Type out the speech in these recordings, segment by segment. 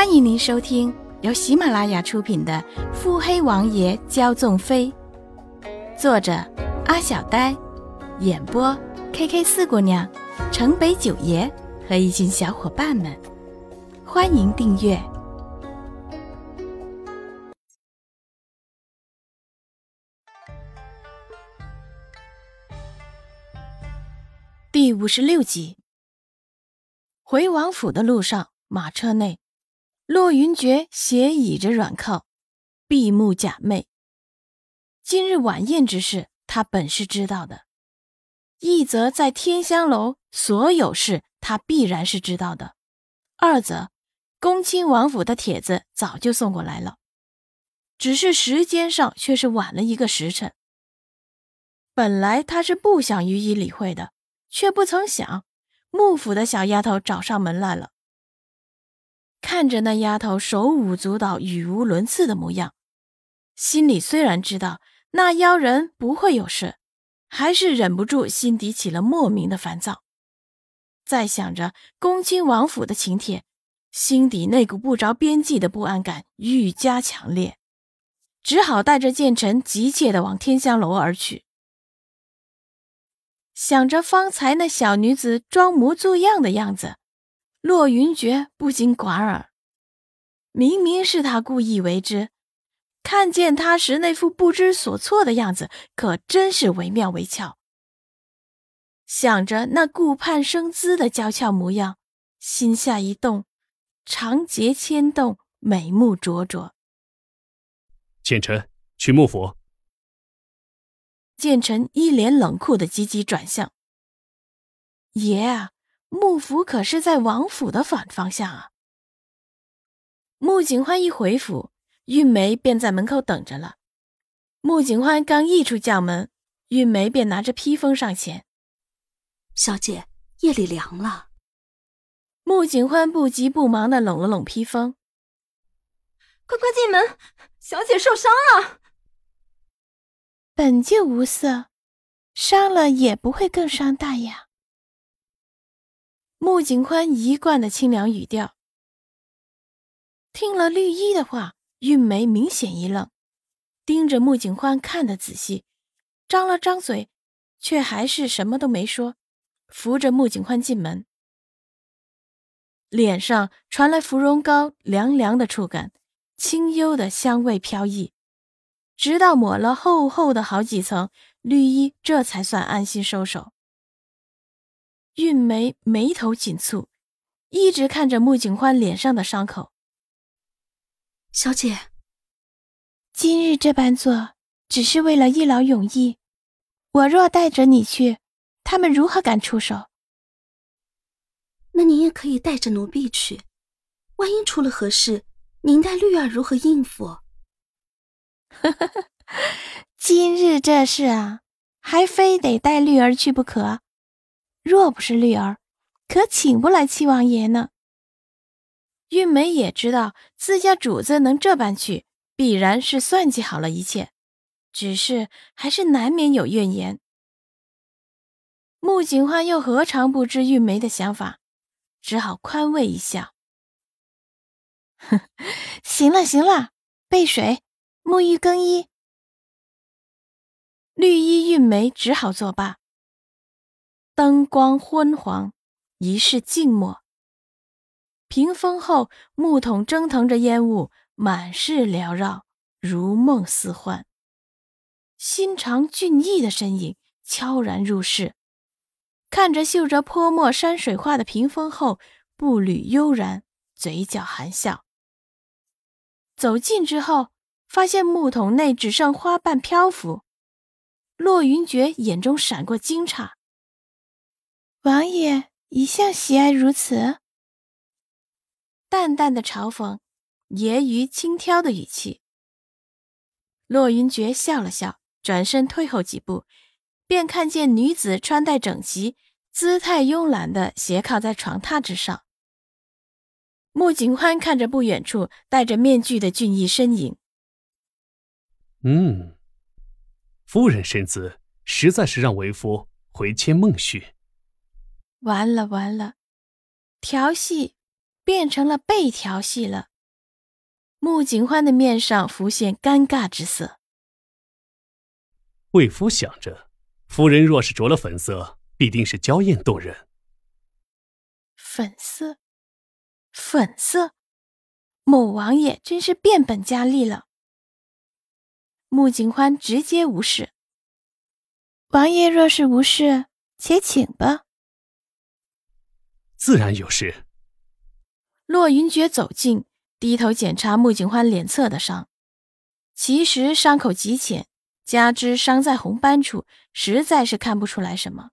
欢迎您收听由喜马拉雅出品的《腹黑王爷骄纵妃》，作者阿小呆，演播 K K 四姑娘、城北九爷和一群小伙伴们。欢迎订阅第五十六集。回王府的路上，马车内，骆云珏斜倚着软靠，闭目假寐。今日晚宴之事，他本是知道的；一则在天香楼所有事，他必然是知道的；二则恭亲王府的帖子早就送过来了，只是时间上却是晚了一个时辰。本来他是不想予以理会的，却不曾想。幕府的小丫头找上门来了，看着那丫头手舞足蹈、语无伦次的模样，心里虽然知道那妖人不会有事，还是忍不住心底起了莫名的烦躁。再想着恭亲王府的请帖，心底那股不着边际的不安感愈加强烈，只好带着剑臣急切地往天香楼而去。想着方才那小女子装模作样的样子，骆云珏不禁莞尔。明明是他故意为之，看见他时那副不知所措的样子，可真是惟妙惟肖。想着那顾盼生姿的娇俏模样，心下一动，长睫牵动，美目灼灼。剑臣去幕府。剑臣一脸冷酷的急急转向。爷啊，幕府可是在王府的反方向啊！穆景欢一回府，韵梅便在门口等着了。穆景欢刚一出轿门，韵梅便拿着披风上前：“小姐，夜里凉了。”穆景欢不急不忙的拢了拢披风：“快快进门，小姐受伤了。”本就无色，伤了也不会更伤大呀。穆景宽一贯的清凉语调，听了绿衣的话，韵梅明显一愣，盯着穆景宽看得仔细，张了张嘴，却还是什么都没说，扶着穆景宽进门，脸上传来芙蓉膏凉凉的触感，清幽的香味飘逸。直到抹了厚厚的好几层绿衣，这才算安心收手。韵梅眉头紧蹙，一直看着穆景欢脸上的伤口。小姐，今日这般做，只是为了一劳永逸。我若带着你去，他们如何敢出手？那您也可以带着奴婢去，万一出了何事，您带绿儿如何应付？呵呵呵，今日这事啊，还非得带绿儿去不可。若不是绿儿，可请不来七王爷呢。韵梅也知道自家主子能这般去，必然是算计好了一切，只是还是难免有怨言。穆景欢又何尝不知韵梅的想法，只好宽慰一笑：“ 哼，行了行了，备水。”沐浴更衣，绿衣韵梅只好作罢。灯光昏黄，一世静默。屏风后，木桶蒸腾着烟雾，满是缭绕，如梦似幻。心肠俊逸的身影悄然入室，看着绣着泼墨山水画的屏风后，步履悠然，嘴角含笑。走近之后。发现木桶内只剩花瓣漂浮，骆云珏眼中闪过惊诧。王爷一向喜爱如此，淡淡的嘲讽，揶揄轻佻的语气。骆云珏笑了笑，转身退后几步，便看见女子穿戴整齐，姿态慵懒的斜靠在床榻之上。穆景欢看着不远处戴着面具的俊逸身影。嗯，夫人身姿实在是让为夫回牵梦绪。完了完了，调戏变成了被调戏了。穆景欢的面上浮现尴尬之色。魏夫想着，夫人若是着了粉色，必定是娇艳动人。粉色，粉色，某王爷真是变本加厉了。穆景欢直接无视。王爷若是无事，且请吧。自然有事。骆云珏走近，低头检查穆景欢脸侧的伤，其实伤口极浅，加之伤在红斑处，实在是看不出来什么。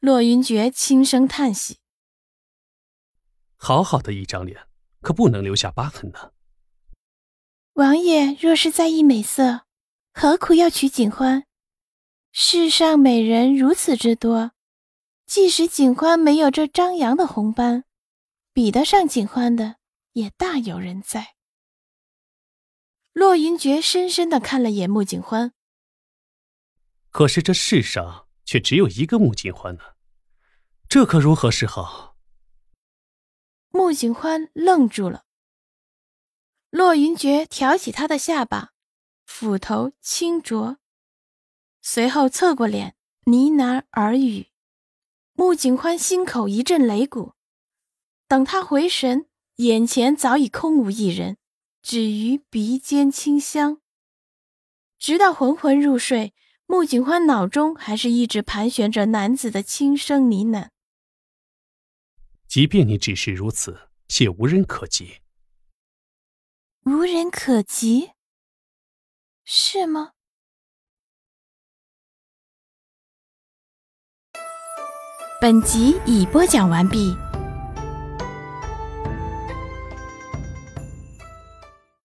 骆云珏轻声叹息：“好好的一张脸，可不能留下疤痕呢。”王爷若是在意美色，何苦要娶景欢？世上美人如此之多，即使景欢没有这张扬的红斑。比得上景欢的也大有人在。洛云珏深深的看了眼穆景欢，可是这世上却只有一个穆景欢呢，这可如何是好？穆景欢愣住了。洛云珏挑起他的下巴，斧头轻啄，随后侧过脸呢喃耳语。穆景欢心口一阵擂鼓。等他回神，眼前早已空无一人，只余鼻尖清香。直到昏昏入睡，穆景欢脑中还是一直盘旋着男子的轻声呢喃。即便你只是如此，却无人可及。无人可及，是吗？本集已播讲完毕。